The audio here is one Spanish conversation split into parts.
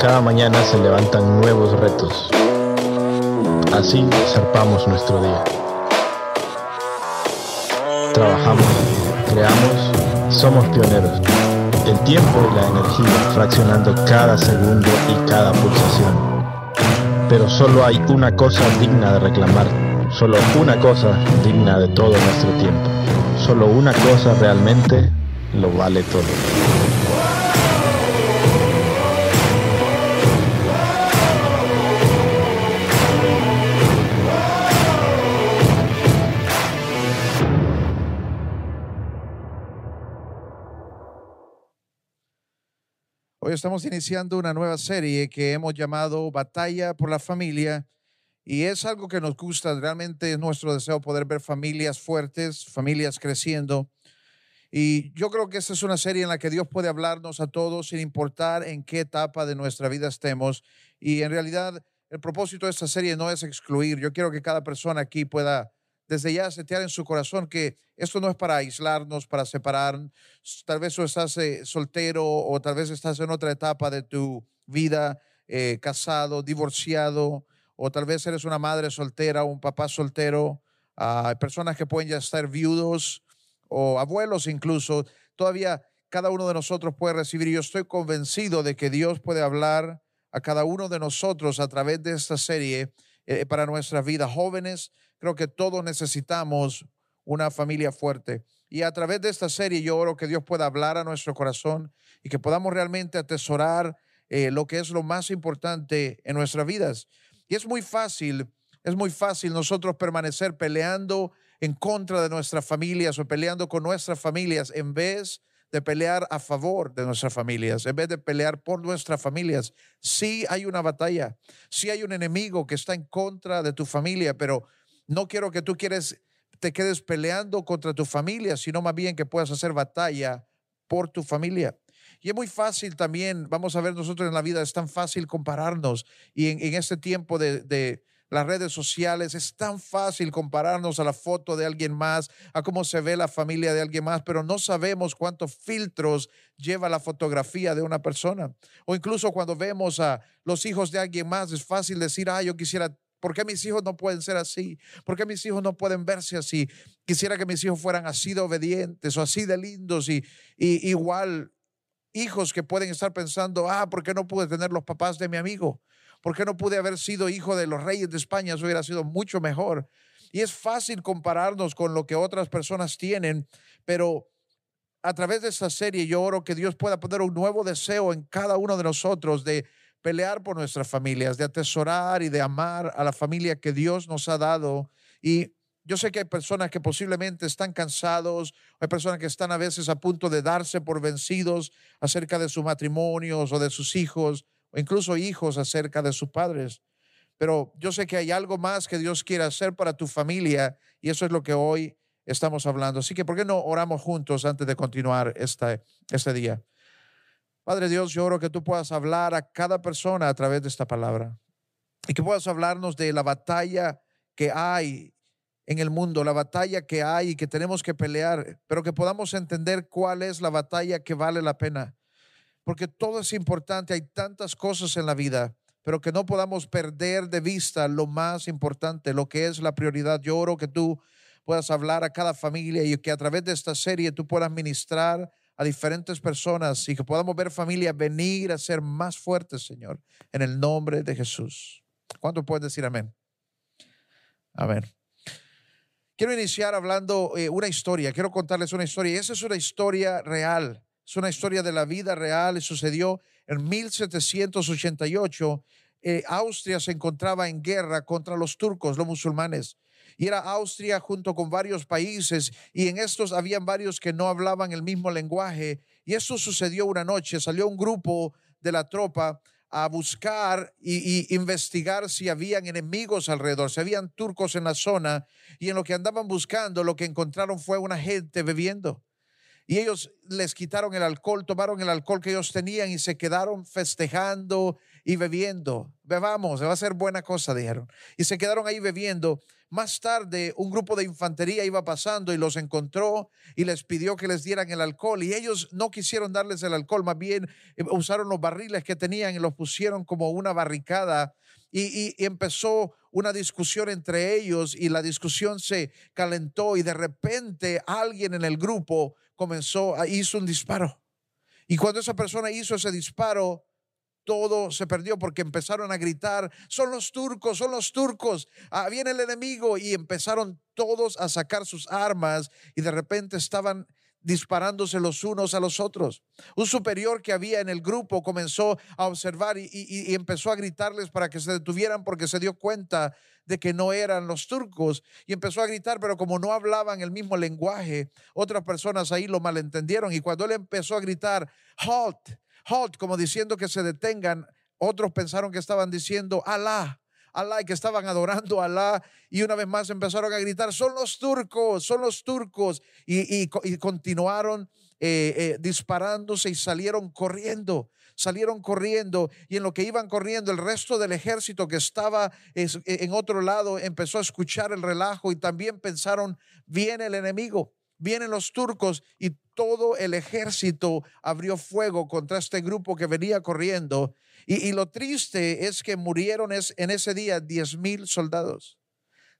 Cada mañana se levantan nuevos retos. Así zarpamos nuestro día. Trabajamos, creamos, somos pioneros. El tiempo y la energía fraccionando cada segundo y cada pulsación. Pero solo hay una cosa digna de reclamar, solo una cosa digna de todo nuestro tiempo. Solo una cosa realmente lo vale todo. Estamos iniciando una nueva serie que hemos llamado Batalla por la Familia y es algo que nos gusta, realmente es nuestro deseo poder ver familias fuertes, familias creciendo. Y yo creo que esta es una serie en la que Dios puede hablarnos a todos sin importar en qué etapa de nuestra vida estemos. Y en realidad el propósito de esta serie no es excluir. Yo quiero que cada persona aquí pueda desde ya setear en su corazón que esto no es para aislarnos, para separar. Tal vez estás eh, soltero o tal vez estás en otra etapa de tu vida, eh, casado, divorciado, o tal vez eres una madre soltera un papá soltero. Hay personas que pueden ya estar viudos o abuelos incluso. Todavía cada uno de nosotros puede recibir. Yo estoy convencido de que Dios puede hablar a cada uno de nosotros a través de esta serie eh, para nuestras vidas jóvenes. Creo que todos necesitamos una familia fuerte. Y a través de esta serie yo oro que Dios pueda hablar a nuestro corazón y que podamos realmente atesorar eh, lo que es lo más importante en nuestras vidas. Y es muy fácil, es muy fácil nosotros permanecer peleando en contra de nuestras familias o peleando con nuestras familias en vez de pelear a favor de nuestras familias, en vez de pelear por nuestras familias. Sí hay una batalla, sí hay un enemigo que está en contra de tu familia, pero no quiero que tú quieres, te quedes peleando contra tu familia, sino más bien que puedas hacer batalla por tu familia. Y es muy fácil también, vamos a ver nosotros en la vida, es tan fácil compararnos. Y en, este tiempo de, de las redes sociales, es tan fácil compararnos a la foto de alguien más, a cómo se ve la familia de alguien más, pero no sabemos cuántos filtros lleva la fotografía de una persona. O incluso cuando vemos a los hijos de alguien más, es fácil decir, ah, yo quisiera ¿Por qué mis hijos no pueden ser así? ¿Por qué mis hijos no pueden verse así? Quisiera que mis hijos fueran así de obedientes o así de lindos y, igual hijos que pueden estar pensando, ah, ¿por qué no pude tener los papás de mi amigo? ¿Por qué no pude haber sido hijo de los reyes de España? Eso hubiera sido mucho mejor. Y es fácil compararnos con lo que otras personas tienen, pero a través de esta serie yo oro que Dios pueda poner un nuevo deseo en cada uno de nosotros de pelear por nuestras familias, de atesorar y de amar a la familia que Dios nos ha dado. Y yo sé que hay personas que posiblemente están cansados, hay personas que están a veces a punto de darse por vencidos acerca de sus matrimonios o de sus hijos, o incluso hijos acerca de sus padres. Pero yo sé que hay algo más que Dios quiere hacer para tu familia y eso es lo que hoy estamos hablando. Así que, ¿por qué no oramos juntos antes de continuar este, este día? Padre Dios, yo oro que tú puedas hablar a cada persona a través de esta palabra y que puedas hablarnos de la batalla que hay en el mundo, la batalla que hay y que tenemos que pelear, pero que podamos entender cuál es la batalla que vale la pena. Porque todo es importante, hay tantas cosas en la vida, pero que no podamos perder de vista lo más importante, lo que es la prioridad. Yo oro que tú puedas hablar a cada familia y que a través de esta serie tú puedas ministrar a diferentes personas y que podamos ver familias venir a ser más fuertes, Señor, en el nombre de Jesús. ¿Cuánto puedes decir amén? Amén. Quiero iniciar hablando eh, una historia, quiero contarles una historia. Esa es una historia real, es una historia de la vida real. Sucedió en 1788. Eh, Austria se encontraba en guerra contra los turcos, los musulmanes. Y era Austria junto con varios países y en estos habían varios que no hablaban el mismo lenguaje. Y eso sucedió una noche. Salió un grupo de la tropa a buscar y, investigar si habían enemigos alrededor, si habían turcos en la zona. Y en lo que andaban buscando, lo que encontraron fue una gente bebiendo. Y ellos les quitaron el alcohol, tomaron el alcohol que ellos tenían y se quedaron festejando y bebiendo. Bebamos, va a ser buena cosa, dijeron. Y se quedaron ahí bebiendo. Más tarde, un grupo de infantería iba pasando y los encontró y les pidió que les dieran el alcohol. Y ellos no quisieron darles el alcohol, más bien eh, usaron los barriles que tenían y los pusieron como una barricada. Y, y empezó una discusión entre ellos y la discusión se calentó y de repente alguien en el grupo comenzó, a, hizo un disparo. Y cuando esa persona hizo ese disparo, todo se perdió porque empezaron a gritar, son los turcos, son los turcos, ah, viene el enemigo y empezaron todos a sacar sus armas y de repente estaban disparándose los unos a los otros. Un superior que había en el grupo comenzó a observar y, empezó a gritarles para que se detuvieran porque se dio cuenta de que no eran los turcos y empezó a gritar, pero como no hablaban el mismo lenguaje, otras personas ahí lo malentendieron y cuando él empezó a gritar, halt, halt, como diciendo que se detengan, otros pensaron que estaban diciendo, Alá. Alá y que estaban adorando a Alá y una vez más empezaron a gritar, son los turcos, son los turcos y, continuaron eh, eh, disparándose y salieron corriendo, salieron corriendo y en lo que iban corriendo el resto del ejército que estaba en otro lado empezó a escuchar el relajo y también pensaron, viene el enemigo vienen los turcos y todo el ejército abrió fuego contra este grupo que venía corriendo. Y, lo triste es que murieron en ese día diez mil soldados.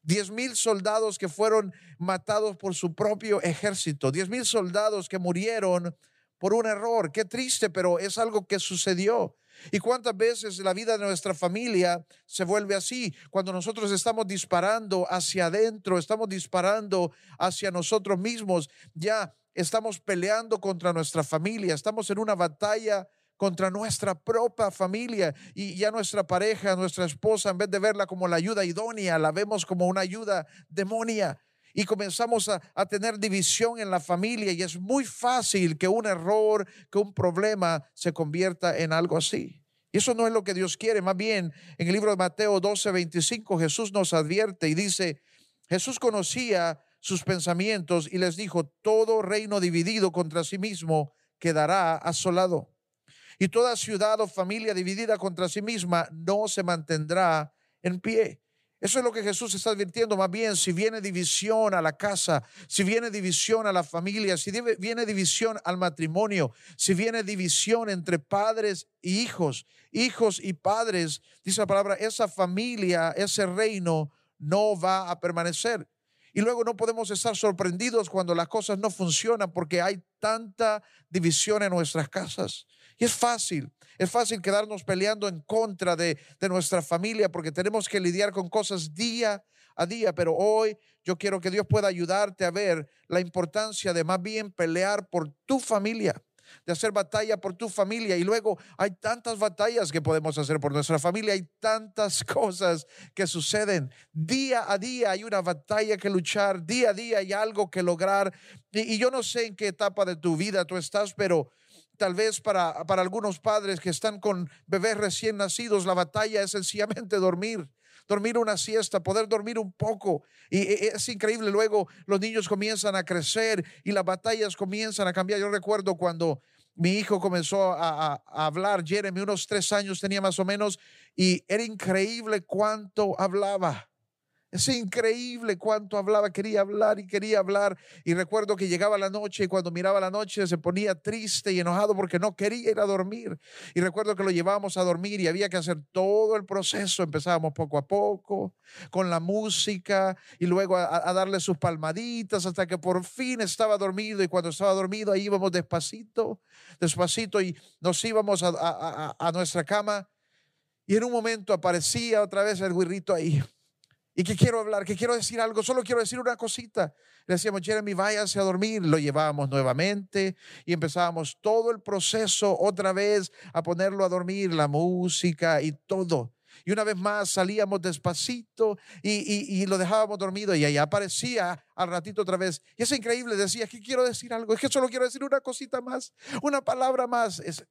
Diez mil soldados que fueron matados por su propio ejército. Diez mil soldados que murieron por un error. Qué triste, pero es algo que sucedió. ¿Y cuántas veces la vida de nuestra familia se vuelve así? Cuando nosotros estamos disparando hacia adentro, estamos disparando hacia nosotros mismos, ya estamos peleando contra nuestra familia, estamos en una batalla contra nuestra propia familia y ya nuestra pareja, nuestra esposa, en vez de verla como la ayuda idónea, la vemos como una ayuda demonia y comenzamos a, a, tener división en la familia y es muy fácil que un error, que un problema se convierta en algo así. Y eso no es lo que Dios quiere. Más bien, en el libro de Mateo 12, 25, Jesús nos advierte y dice, Jesús conocía sus pensamientos y les dijo, todo reino dividido contra sí mismo quedará asolado. Y toda ciudad o familia dividida contra sí misma no se mantendrá en pie. Eso es lo que Jesús está advirtiendo. Más bien, si viene división a la casa, si viene división a la familia, si viene división al matrimonio, si viene división entre padres y hijos, hijos y padres, dice la palabra, esa familia, ese reino no va a permanecer. Y luego no podemos estar sorprendidos cuando las cosas no funcionan porque hay tanta división en nuestras casas. Y es fácil, es fácil quedarnos peleando en contra de, de nuestra familia porque tenemos que lidiar con cosas día a día, pero hoy yo quiero que Dios pueda ayudarte a ver la importancia de más bien pelear por tu familia de hacer batalla por tu familia. Y luego hay tantas batallas que podemos hacer por nuestra familia, hay tantas cosas que suceden. Día a día hay una batalla que luchar, día a día hay algo que lograr. Y, y yo no sé en qué etapa de tu vida tú estás, pero tal vez para, para algunos padres que están con bebés recién nacidos, la batalla es sencillamente dormir dormir una siesta, poder dormir un poco. Y es increíble, luego los niños comienzan a crecer y las batallas comienzan a cambiar. Yo recuerdo cuando mi hijo comenzó a, a, hablar, Jeremy, unos tres años tenía más o menos, y era increíble cuánto hablaba. Es increíble cuánto hablaba, quería hablar y quería hablar. Y recuerdo que llegaba la noche y cuando miraba la noche se ponía triste y enojado porque no quería ir a dormir. Y recuerdo que lo llevábamos a dormir y había que hacer todo el proceso. Empezábamos poco a poco con la música y luego a, darle sus palmaditas hasta que por fin estaba dormido. Y cuando estaba dormido ahí íbamos despacito, despacito y nos íbamos a, a nuestra cama. Y en un momento aparecía otra vez el guirrito ahí y que quiero hablar, que quiero decir algo, solo quiero decir una cosita. Le decíamos, Jeremy, váyase a dormir. Lo llevábamos nuevamente y empezábamos todo el proceso otra vez a ponerlo a dormir, la música y todo. Y una vez más salíamos despacito y, lo dejábamos dormido y ahí aparecía al ratito otra vez. Y es increíble, decía, que quiero decir algo, es que solo quiero decir una cosita más, una palabra más. Es,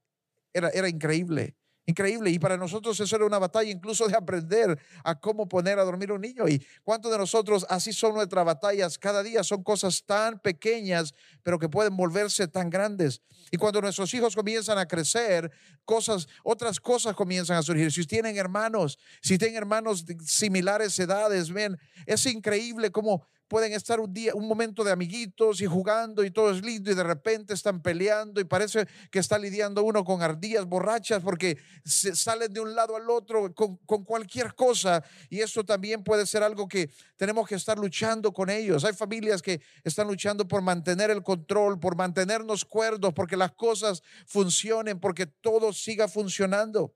era, era increíble. Increíble. Y para nosotros eso era una batalla incluso de aprender a cómo poner a dormir un niño. Y cuántos de nosotros así son nuestras batallas cada día. Son cosas tan pequeñas, pero que pueden volverse tan grandes. Y cuando nuestros hijos comienzan a crecer, cosas, otras cosas comienzan a surgir. Si tienen hermanos, si tienen hermanos de similares edades, ven, es increíble cómo pueden estar un día, un momento de amiguitos y jugando y todo es lindo y de repente están peleando y parece que está lidiando uno con ardillas borrachas porque se salen de un lado al otro con, con cualquier cosa y eso también puede ser algo que tenemos que estar luchando con ellos. Hay familias que están luchando por mantener el control, por mantenernos cuerdos, porque las cosas funcionen, porque todo siga funcionando.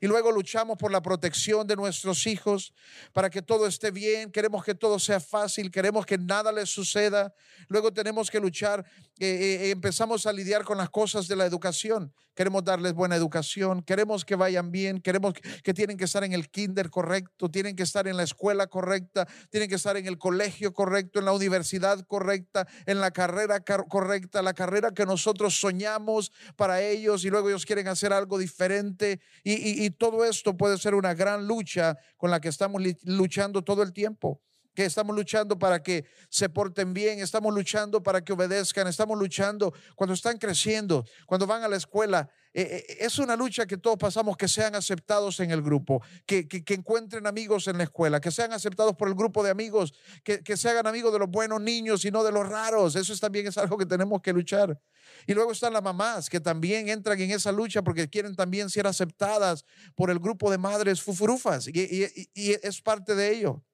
Y luego luchamos por la protección de nuestros hijos, para que todo esté bien. Queremos que todo sea fácil, queremos que nada les suceda. Luego tenemos que luchar, eh, eh, eh, empezamos a lidiar con las cosas de la educación. Queremos darles buena educación, queremos que vayan bien, queremos que, tienen que estar en el kinder correcto, tienen que estar en la escuela correcta, tienen que estar en el colegio correcto, en la universidad correcta, en la carrera correcta, la carrera que nosotros soñamos para ellos y luego ellos quieren hacer algo diferente. y todo esto puede ser una gran lucha con la que estamos luchando todo el tiempo. Que estamos luchando para que se porten bien, estamos luchando para que obedezcan, estamos luchando cuando están creciendo, cuando van a la escuela. Eh, eh, es una lucha que todos pasamos, que sean aceptados en el grupo, que, encuentren amigos en la escuela, que sean aceptados por el grupo de amigos, que se hagan amigos de los buenos niños y no de los raros. Eso también es algo que tenemos que luchar. Y luego están las mamás que también entran en esa lucha porque quieren también ser aceptadas por el grupo de madres fufurufas y, es parte de ello.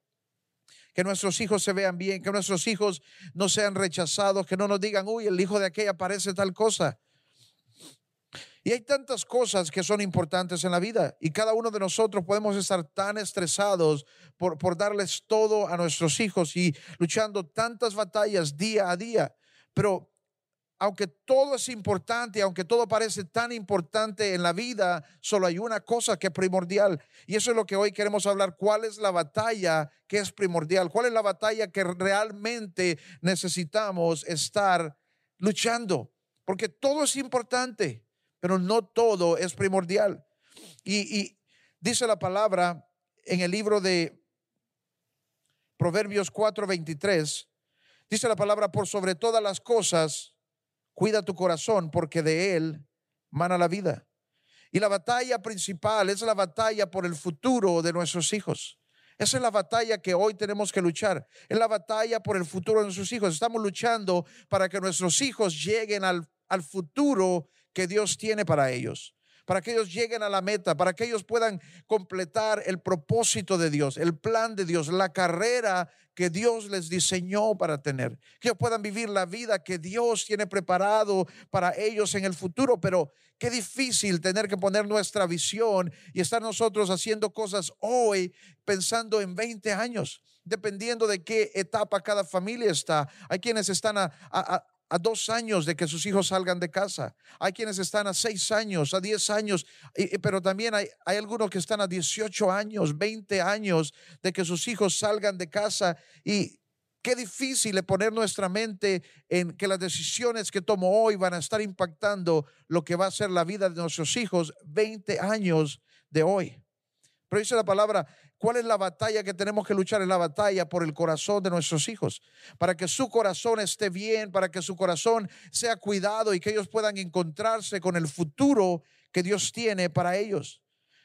Que nuestros hijos se vean bien, que nuestros hijos no sean rechazados, que no nos digan, uy, el hijo de aquella parece tal cosa. Y hay tantas cosas que son importantes en la vida y cada uno de nosotros podemos estar tan estresados por, por darles todo a nuestros hijos y luchando tantas batallas día a día. Pero aunque todo es importante, aunque todo parece tan importante en la vida, solo hay una cosa que es primordial. Y eso es lo que hoy queremos hablar. ¿Cuál es la batalla que es primordial? ¿Cuál es la batalla que realmente necesitamos estar luchando? Porque todo es importante, pero no todo es primordial. Y, dice la palabra en el libro de Proverbios 4:23, dice la palabra, por sobre todas las cosas, Cuida tu corazón porque de él mana la vida. Y la batalla principal es la batalla por el futuro de nuestros hijos. Esa es la batalla que hoy tenemos que luchar. Es la batalla por el futuro de nuestros hijos. Estamos luchando para que nuestros hijos lleguen al, al futuro que Dios tiene para ellos para que ellos lleguen a la meta, para que ellos puedan completar el propósito de Dios, el plan de Dios, la carrera que Dios les diseñó para tener, que ellos puedan vivir la vida que Dios tiene preparado para ellos en el futuro. Pero qué difícil tener que poner nuestra visión y estar nosotros haciendo cosas hoy pensando en 20 años, dependiendo de qué etapa cada familia está. Hay quienes están a, dos años de que sus hijos salgan de casa. Hay quienes están a seis años, a diez años, pero también hay, hay algunos que están a 18 años, 20 años de que sus hijos salgan de casa. Y qué difícil es poner nuestra mente en que las decisiones que tomo hoy van a estar impactando lo que va a ser la vida de nuestros hijos 20 años de hoy. Pero dice la palabra, ¿cuál es la batalla que tenemos que luchar? Es la batalla por el corazón de nuestros hijos, para que su corazón esté bien, para que su corazón sea cuidado y que ellos puedan encontrarse con el futuro que Dios tiene para ellos.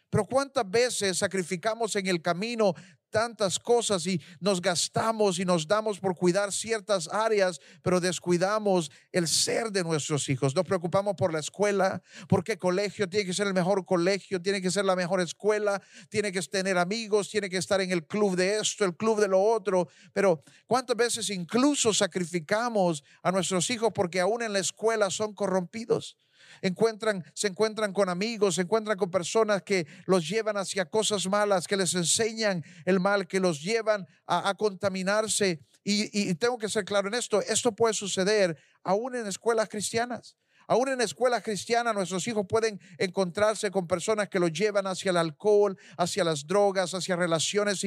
Pero cuántas veces sacrificamos en el camino tantas cosas y nos gastamos y nos damos por cuidar ciertas áreas, pero descuidamos el ser de nuestros hijos. Nos preocupamos por la escuela, por qué colegio tiene que ser el mejor colegio, tiene que ser la mejor escuela, tiene que tener amigos, tiene que estar en el club de esto, el club de lo otro. Pero cuántas veces incluso sacrificamos a nuestros hijos porque aún en la escuela son corrompidos encuentran, se encuentran con amigos, se encuentran con personas que los llevan hacia cosas malas, que les enseñan el mal, que los llevan a, contaminarse. Y, tengo que ser claro en esto, esto puede suceder aún en escuelas cristianas. Aún en escuelas cristianas nuestros hijos pueden encontrarse con personas que los llevan hacia el alcohol, hacia las drogas, hacia relaciones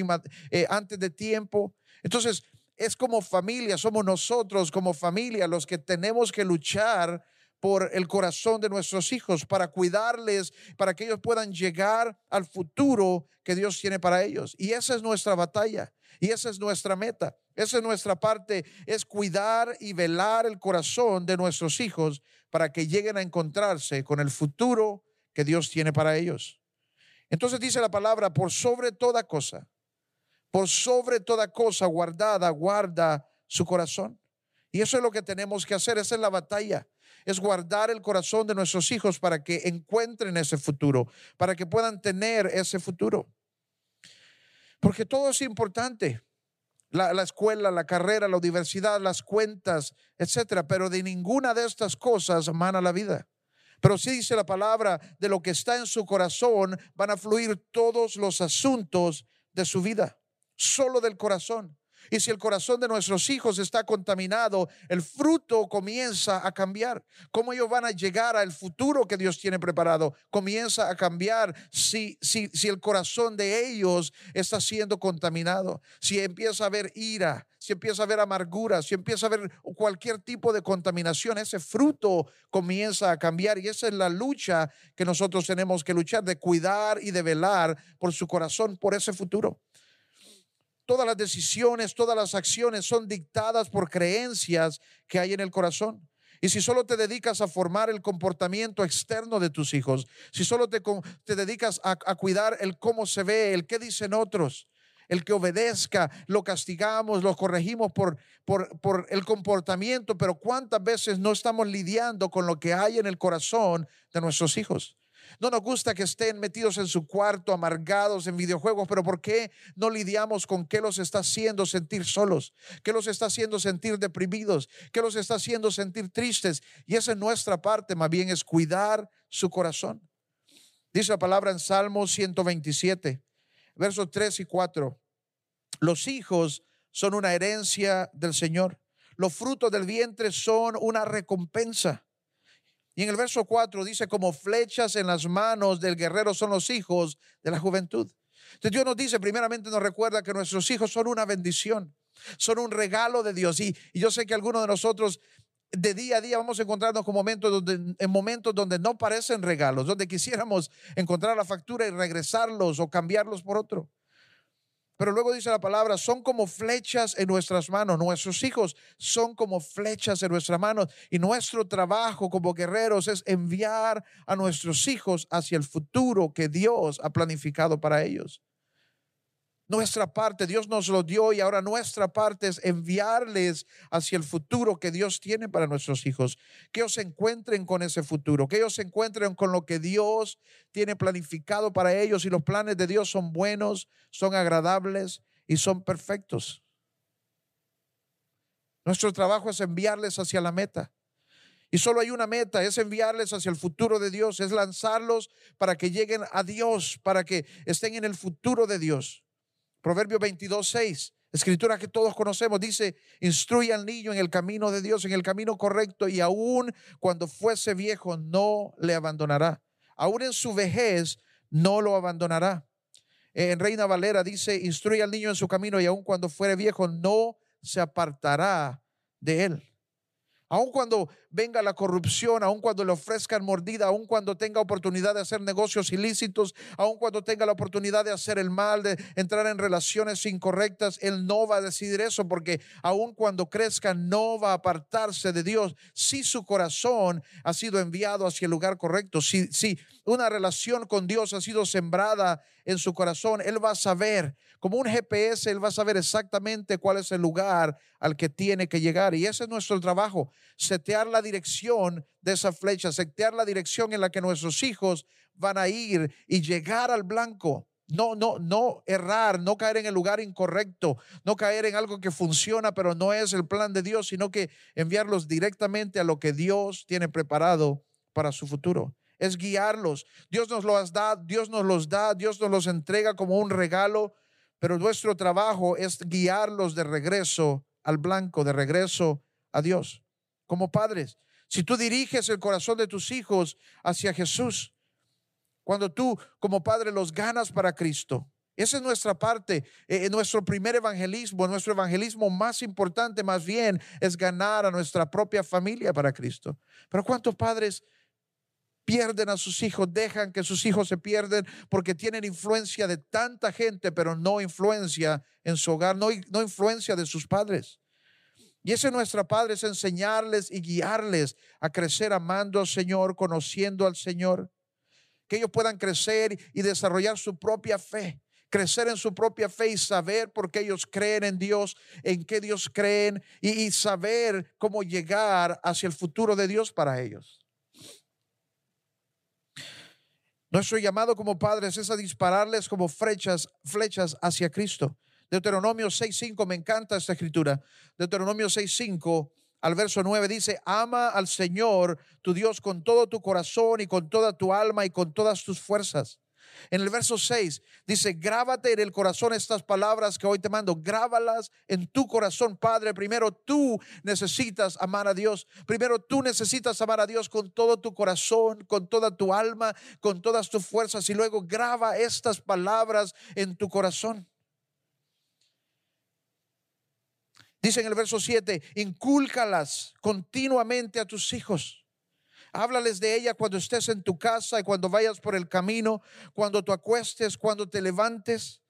eh, antes de tiempo. Entonces, es como familia, somos nosotros como familia los que tenemos que luchar por el corazón de nuestros hijos, para cuidarles, para que ellos puedan llegar al futuro que Dios tiene para ellos. Y esa es nuestra batalla, y esa es nuestra meta. Esa es nuestra parte, es cuidar y velar el corazón de nuestros hijos para que lleguen a encontrarse con el futuro que Dios tiene para ellos. Entonces dice la palabra, por sobre toda cosa, por sobre toda cosa guardada, guarda su corazón. Y eso es lo que tenemos que hacer, esa es la batalla, es guardar el corazón de nuestros hijos para que encuentren ese futuro, para que puedan tener ese futuro. Porque todo es importante. La, la, escuela, la carrera, la universidad, las cuentas, etcétera. Pero de ninguna de estas cosas mana la vida. Pero sí dice la palabra, de lo que está en su corazón van a fluir todos los asuntos de su vida. Solo del corazón. Y si el corazón de nuestros hijos está contaminado, el fruto comienza a cambiar. ¿Cómo ellos van a llegar al futuro que Dios tiene preparado? Comienza a cambiar si, si, si el corazón de ellos está siendo contaminado. Si empieza a haber ira, si empieza a haber amargura, si empieza a haber cualquier tipo de contaminación, ese fruto comienza a cambiar. Y esa es la lucha que nosotros tenemos que luchar, de cuidar y de velar por su corazón, por ese futuro. Todas las decisiones, todas las acciones son dictadas por creencias que hay en el corazón. Y si solo te dedicas a formar el comportamiento externo de tus hijos, si solo te, te dedicas a, a, cuidar el cómo se ve, el qué dicen otros, el que obedezca, lo castigamos, lo corregimos por, por, por el comportamiento, pero cuántas veces no estamos lidiando con lo que hay en el corazón de nuestros hijos. No nos gusta que estén metidos en su cuarto, amargados en videojuegos, pero ¿por qué no lidiamos con qué los está haciendo sentir solos? ¿Qué los está haciendo sentir deprimidos? ¿Qué los está haciendo sentir tristes? Y esa es nuestra parte, más bien es cuidar su corazón. Dice la palabra en Salmo 127, versos 3 y 4. Los hijos son una herencia del Señor. Los frutos del vientre son una recompensa. Y en el verso 4 dice, como flechas en las manos del guerrero son los hijos de la juventud. Entonces Dios nos dice, primeramente nos recuerda que nuestros hijos son una bendición, son un regalo de Dios. Y, yo sé que algunos de nosotros de día a día vamos a encontrarnos con momentos donde, en momentos donde no parecen regalos, donde quisiéramos encontrar la factura y regresarlos o cambiarlos por otro. Pero luego dice la palabra, son como flechas en nuestras manos. Nuestros hijos son como flechas en nuestras manos. Y nuestro trabajo como guerreros es enviar a nuestros hijos hacia el futuro que Dios ha planificado para ellos. Nuestra parte, Dios nos lo dio y ahora nuestra parte es enviarles hacia el futuro que Dios tiene para nuestros hijos. Que ellos se encuentren con ese futuro, que ellos se encuentren con lo que Dios tiene planificado para ellos y los planes de Dios son buenos, son agradables y son perfectos. Nuestro trabajo es enviarles hacia la meta. Y solo hay una meta, es enviarles hacia el futuro de Dios, es lanzarlos para que lleguen a Dios, para que estén en el futuro de Dios. Proverbio 22, 6. Escritura que todos conocemos, dice, instruye al niño en el camino de Dios, en el camino correcto, y aún cuando fuese viejo no le abandonará. Aún en su vejez no lo abandonará. En Reina Valera dice, instruye al niño en su camino, y aún cuando fuere viejo no se apartará de él. Aun cuando venga la corrupción, aun cuando le ofrezcan mordida, aun cuando tenga oportunidad de hacer negocios ilícitos, aun cuando tenga la oportunidad de hacer el mal, de entrar en relaciones incorrectas, él no va a decidir eso porque aun cuando crezca no va a apartarse de Dios. Si su corazón ha sido enviado hacia el lugar correcto, si, si una relación con Dios ha sido sembrada en su corazón, él va a saber, como un GPS, él va a saber exactamente cuál es el lugar al que tiene que llegar. Y ese es nuestro trabajo, setear la dirección de esa flecha, setear la dirección en la que nuestros hijos van a ir y llegar al blanco. No, no, no errar, no caer en el lugar incorrecto, no caer en algo que funciona, pero no es el plan de Dios, sino que enviarlos directamente a lo que Dios tiene preparado para su futuro es guiarlos. Dios nos los da, Dios nos los da, Dios nos los entrega como un regalo, pero nuestro trabajo es guiarlos de regreso al blanco, de regreso a Dios. Como padres, si tú diriges el corazón de tus hijos hacia Jesús, cuando tú como padre los ganas para Cristo, Esa es nuestra parte, eh, nuestro primer evangelismo, nuestro evangelismo más importante más bien es ganar a nuestra propia familia para Cristo. Pero ¿cuántos padres pierden a sus hijos, dejan que sus hijos se pierden porque tienen influencia de tanta gente, pero no influencia en su hogar, no, no influencia de sus padres? Y ese es nuestra Padre, es enseñarles y guiarles a crecer amando al Señor, conociendo al Señor, que ellos puedan crecer y desarrollar su propia fe crecer en su propia fe y saber por qué ellos creen en Dios, en qué Dios creen y, saber cómo llegar hacia el futuro de Dios para ellos. Nuestro llamado como padres es a dispararles como flechas, flechas hacia Cristo. Deuteronomio 6.5, me encanta esta escritura. Deuteronomio 6.5 al verso 9 dice, ama al Señor tu Dios con todo tu corazón y con toda tu alma y con todas tus fuerzas. En el verso 6 dice, grábate en el corazón estas palabras que hoy te mando, grábalas en tu corazón, Padre. Primero tú necesitas amar a Dios. Primero tú necesitas amar a Dios con todo tu corazón, con toda tu alma, con todas tus fuerzas. Y luego graba estas palabras en tu corazón. Dice en el verso 7, incúlcalas continuamente a tus hijos. Háblales de ella cuando estés en tu casa y cuando vayas por el camino, cuando te acuestes, cuando te levantes.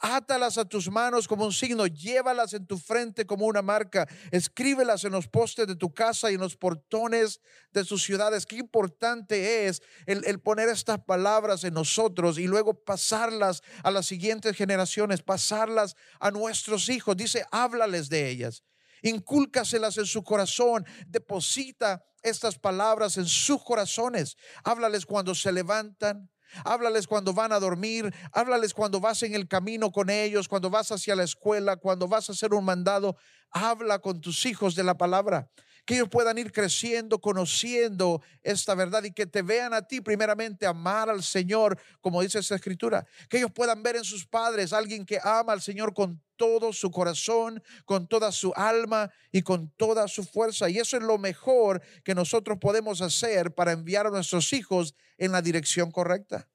Átalas a tus manos como un signo, llévalas en tu frente como una marca, escríbelas en los postes de tu casa y en los portones de tus ciudades. Qué importante es el, el, poner estas palabras en nosotros y luego pasarlas a las siguientes generaciones, pasarlas a nuestros hijos. Dice, háblales de ellas, incúlcaselas en su corazón, deposita estas palabras en sus corazones. Háblales cuando se levantan. Háblales cuando van a dormir, háblales cuando vas en el camino con ellos, cuando vas hacia la escuela, cuando vas a hacer un mandado. Habla con tus hijos de la palabra, que ellos puedan ir creciendo, conociendo esta verdad y que te vean a ti primeramente amar al Señor, como dice esa escritura, que ellos puedan ver en sus padres alguien que ama al Señor con todo su corazón, con toda su alma y con toda su fuerza. Y eso es lo mejor que nosotros podemos hacer para enviar a nuestros hijos en la dirección correcta.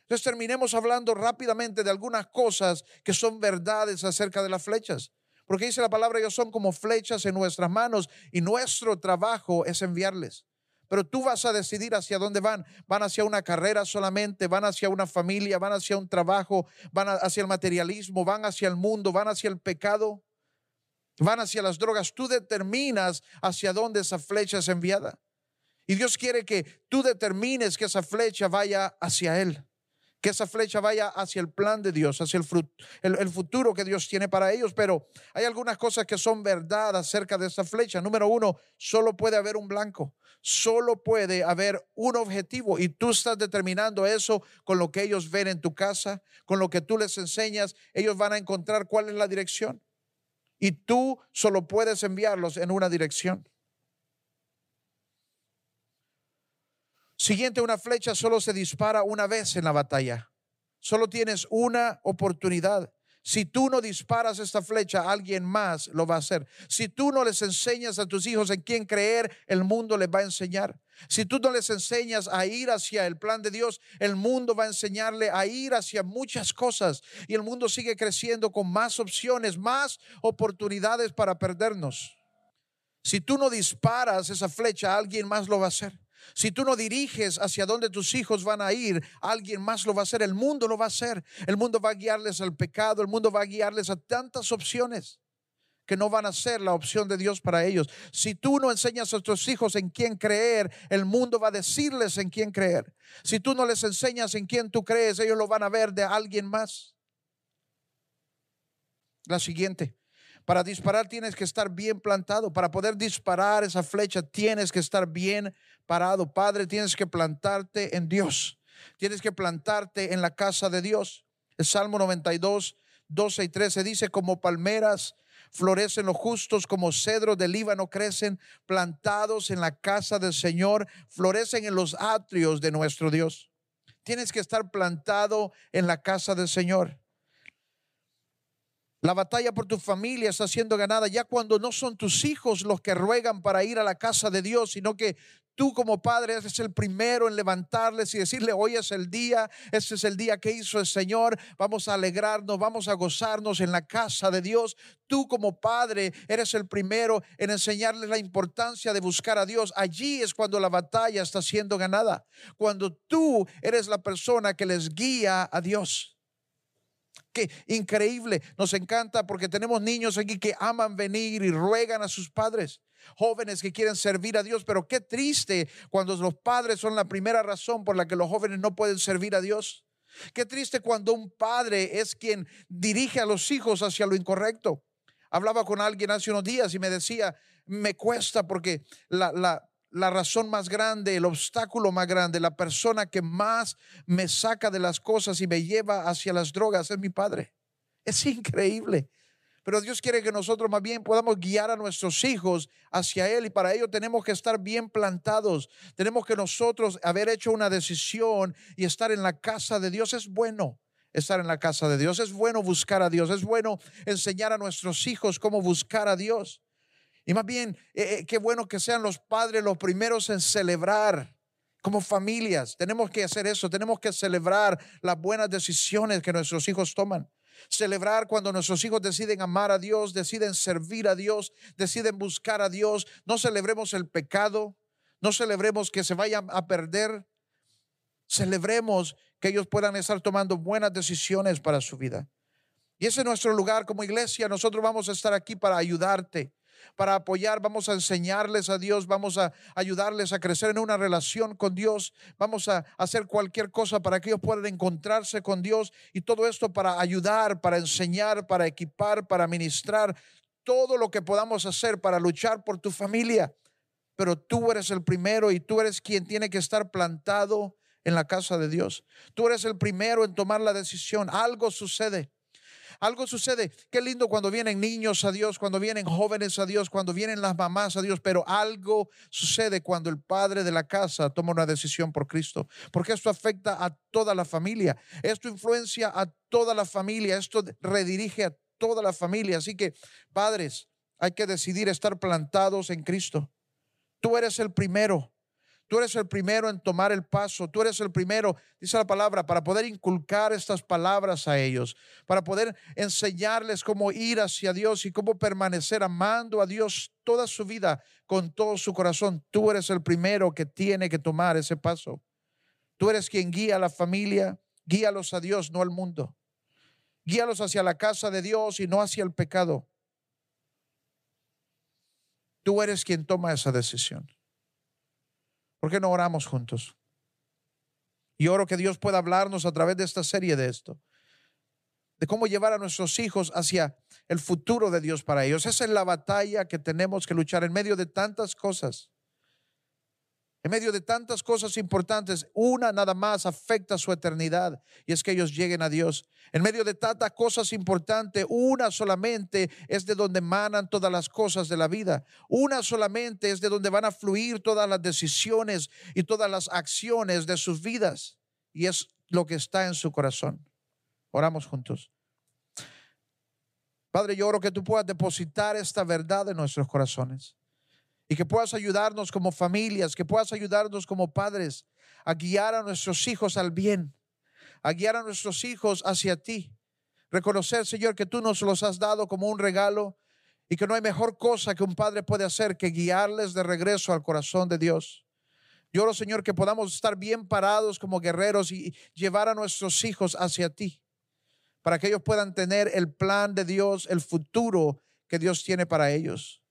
Entonces terminemos hablando rápidamente de algunas cosas que son verdades acerca de las flechas. Porque dice la palabra, ellos son como flechas en nuestras manos y nuestro trabajo es enviarles. Pero tú vas a decidir hacia dónde van. Van hacia una carrera solamente, van hacia una familia, van hacia un trabajo, van hacia el materialismo, van hacia el mundo, van hacia el pecado, van hacia las drogas. Tú determinas hacia dónde esa flecha es enviada. Y Dios quiere que tú determines que esa flecha vaya hacia Él que esa flecha vaya hacia el plan de Dios, hacia el, el, futuro que Dios tiene para ellos. Pero hay algunas cosas que son verdad acerca de esa flecha. Número uno, solo puede haber un blanco, solo puede haber un objetivo y tú estás determinando eso con lo que ellos ven en tu casa, con lo que tú les enseñas. Ellos van a encontrar cuál es la dirección y tú solo puedes enviarlos en una dirección. Siguiente, una flecha solo se dispara una vez en la batalla. Solo tienes una oportunidad. Si tú no disparas esta flecha, alguien más lo va a hacer. Si tú no les enseñas a tus hijos en quién creer, el mundo les va a enseñar. Si tú no les enseñas a ir hacia el plan de Dios, el mundo va a enseñarle a ir hacia muchas cosas. Y el mundo sigue creciendo con más opciones, más oportunidades para perdernos. Si tú no disparas esa flecha, alguien más lo va a hacer. Si tú no diriges hacia dónde tus hijos van a ir, alguien más lo va a hacer, el mundo lo va a hacer. El mundo va a guiarles al pecado, el mundo va a guiarles a tantas opciones que no van a ser la opción de Dios para ellos. Si tú no enseñas a tus hijos en quién creer, el mundo va a decirles en quién creer. Si tú no les enseñas en quién tú crees, ellos lo van a ver de alguien más. La siguiente. Para disparar tienes que estar bien plantado. Para poder disparar esa flecha tienes que estar bien parado. Padre, tienes que plantarte en Dios. Tienes que plantarte en la casa de Dios. El Salmo 92, 12 y 13 dice, como palmeras florecen los justos, como cedros del Líbano crecen, plantados en la casa del Señor, florecen en los atrios de nuestro Dios. Tienes que estar plantado en la casa del Señor. La batalla por tu familia está siendo ganada ya cuando no son tus hijos los que ruegan para ir a la casa de Dios, sino que tú como padre eres el primero en levantarles y decirle, hoy es el día, este es el día que hizo el Señor, vamos a alegrarnos, vamos a gozarnos en la casa de Dios. Tú como padre eres el primero en enseñarles la importancia de buscar a Dios. Allí es cuando la batalla está siendo ganada, cuando tú eres la persona que les guía a Dios. Qué increíble. Nos encanta porque tenemos niños aquí que aman venir y ruegan a sus padres. Jóvenes que quieren servir a Dios, pero qué triste cuando los padres son la primera razón por la que los jóvenes no pueden servir a Dios. Qué triste cuando un padre es quien dirige a los hijos hacia lo incorrecto. Hablaba con alguien hace unos días y me decía, me cuesta porque la, la, la razón más grande, el obstáculo más grande, la persona que más me saca de las cosas y me lleva hacia las drogas es mi padre. Es increíble. Pero Dios quiere que nosotros más bien podamos guiar a nuestros hijos hacia Él y para ello tenemos que estar bien plantados. Tenemos que nosotros haber hecho una decisión y estar en la casa de Dios es bueno. Estar en la casa de Dios es bueno buscar a Dios, es bueno enseñar a nuestros hijos cómo buscar a Dios. Y más bien, eh, eh, qué bueno que sean los padres los primeros en celebrar como familias. Tenemos que hacer eso, tenemos que celebrar las buenas decisiones que nuestros hijos toman. Celebrar cuando nuestros hijos deciden amar a Dios, deciden servir a Dios, deciden buscar a Dios. No celebremos el pecado, no celebremos que se vayan a perder. Celebremos que ellos puedan estar tomando buenas decisiones para su vida. Y ese es nuestro lugar como iglesia. Nosotros vamos a estar aquí para ayudarte para apoyar, vamos a enseñarles a Dios, vamos a ayudarles a crecer en una relación con Dios, vamos a hacer cualquier cosa para que ellos puedan encontrarse con Dios y todo esto para ayudar, para enseñar, para equipar, para ministrar, todo lo que podamos hacer para luchar por tu familia. Pero tú eres el primero y tú eres quien tiene que estar plantado en la casa de Dios. Tú eres el primero en tomar la decisión. Algo sucede. Algo sucede. Qué lindo cuando vienen niños a Dios, cuando vienen jóvenes a Dios, cuando vienen las mamás a Dios, pero algo sucede cuando el padre de la casa toma una decisión por Cristo, porque esto afecta a toda la familia. Esto influencia a toda la familia, esto redirige a toda la familia. Así que, padres, hay que decidir estar plantados en Cristo. Tú eres el primero. Tú eres el primero en tomar el paso. Tú eres el primero, dice la palabra, para poder inculcar estas palabras a ellos, para poder enseñarles cómo ir hacia Dios y cómo permanecer amando a Dios toda su vida con todo su corazón. Tú eres el primero que tiene que tomar ese paso. Tú eres quien guía a la familia, guíalos a Dios, no al mundo. Guíalos hacia la casa de Dios y no hacia el pecado. Tú eres quien toma esa decisión. ¿Por qué no oramos juntos? Y oro que Dios pueda hablarnos a través de esta serie de esto, de cómo llevar a nuestros hijos hacia el futuro de Dios para ellos. Esa es la batalla que tenemos que luchar en medio de tantas cosas. En medio de tantas cosas importantes, una nada más afecta su eternidad y es que ellos lleguen a Dios. En medio de tantas cosas importantes, una solamente es de donde emanan todas las cosas de la vida. Una solamente es de donde van a fluir todas las decisiones y todas las acciones de sus vidas. Y es lo que está en su corazón. Oramos juntos. Padre, yo oro que tú puedas depositar esta verdad en nuestros corazones y que puedas ayudarnos como familias, que puedas ayudarnos como padres a guiar a nuestros hijos al bien, a guiar a nuestros hijos hacia ti. Reconocer, Señor, que tú nos los has dado como un regalo y que no hay mejor cosa que un padre puede hacer que guiarles de regreso al corazón de Dios. Yo oro, Señor, que podamos estar bien parados como guerreros y llevar a nuestros hijos hacia ti, para que ellos puedan tener el plan de Dios, el futuro que Dios tiene para ellos.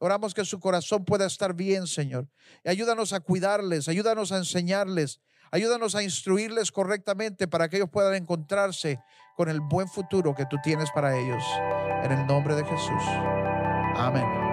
Oramos que su corazón pueda estar bien, Señor. Y ayúdanos a cuidarles, ayúdanos a enseñarles, ayúdanos a instruirles correctamente para que ellos puedan encontrarse con el buen futuro que tú tienes para ellos. En el nombre de Jesús. Amén.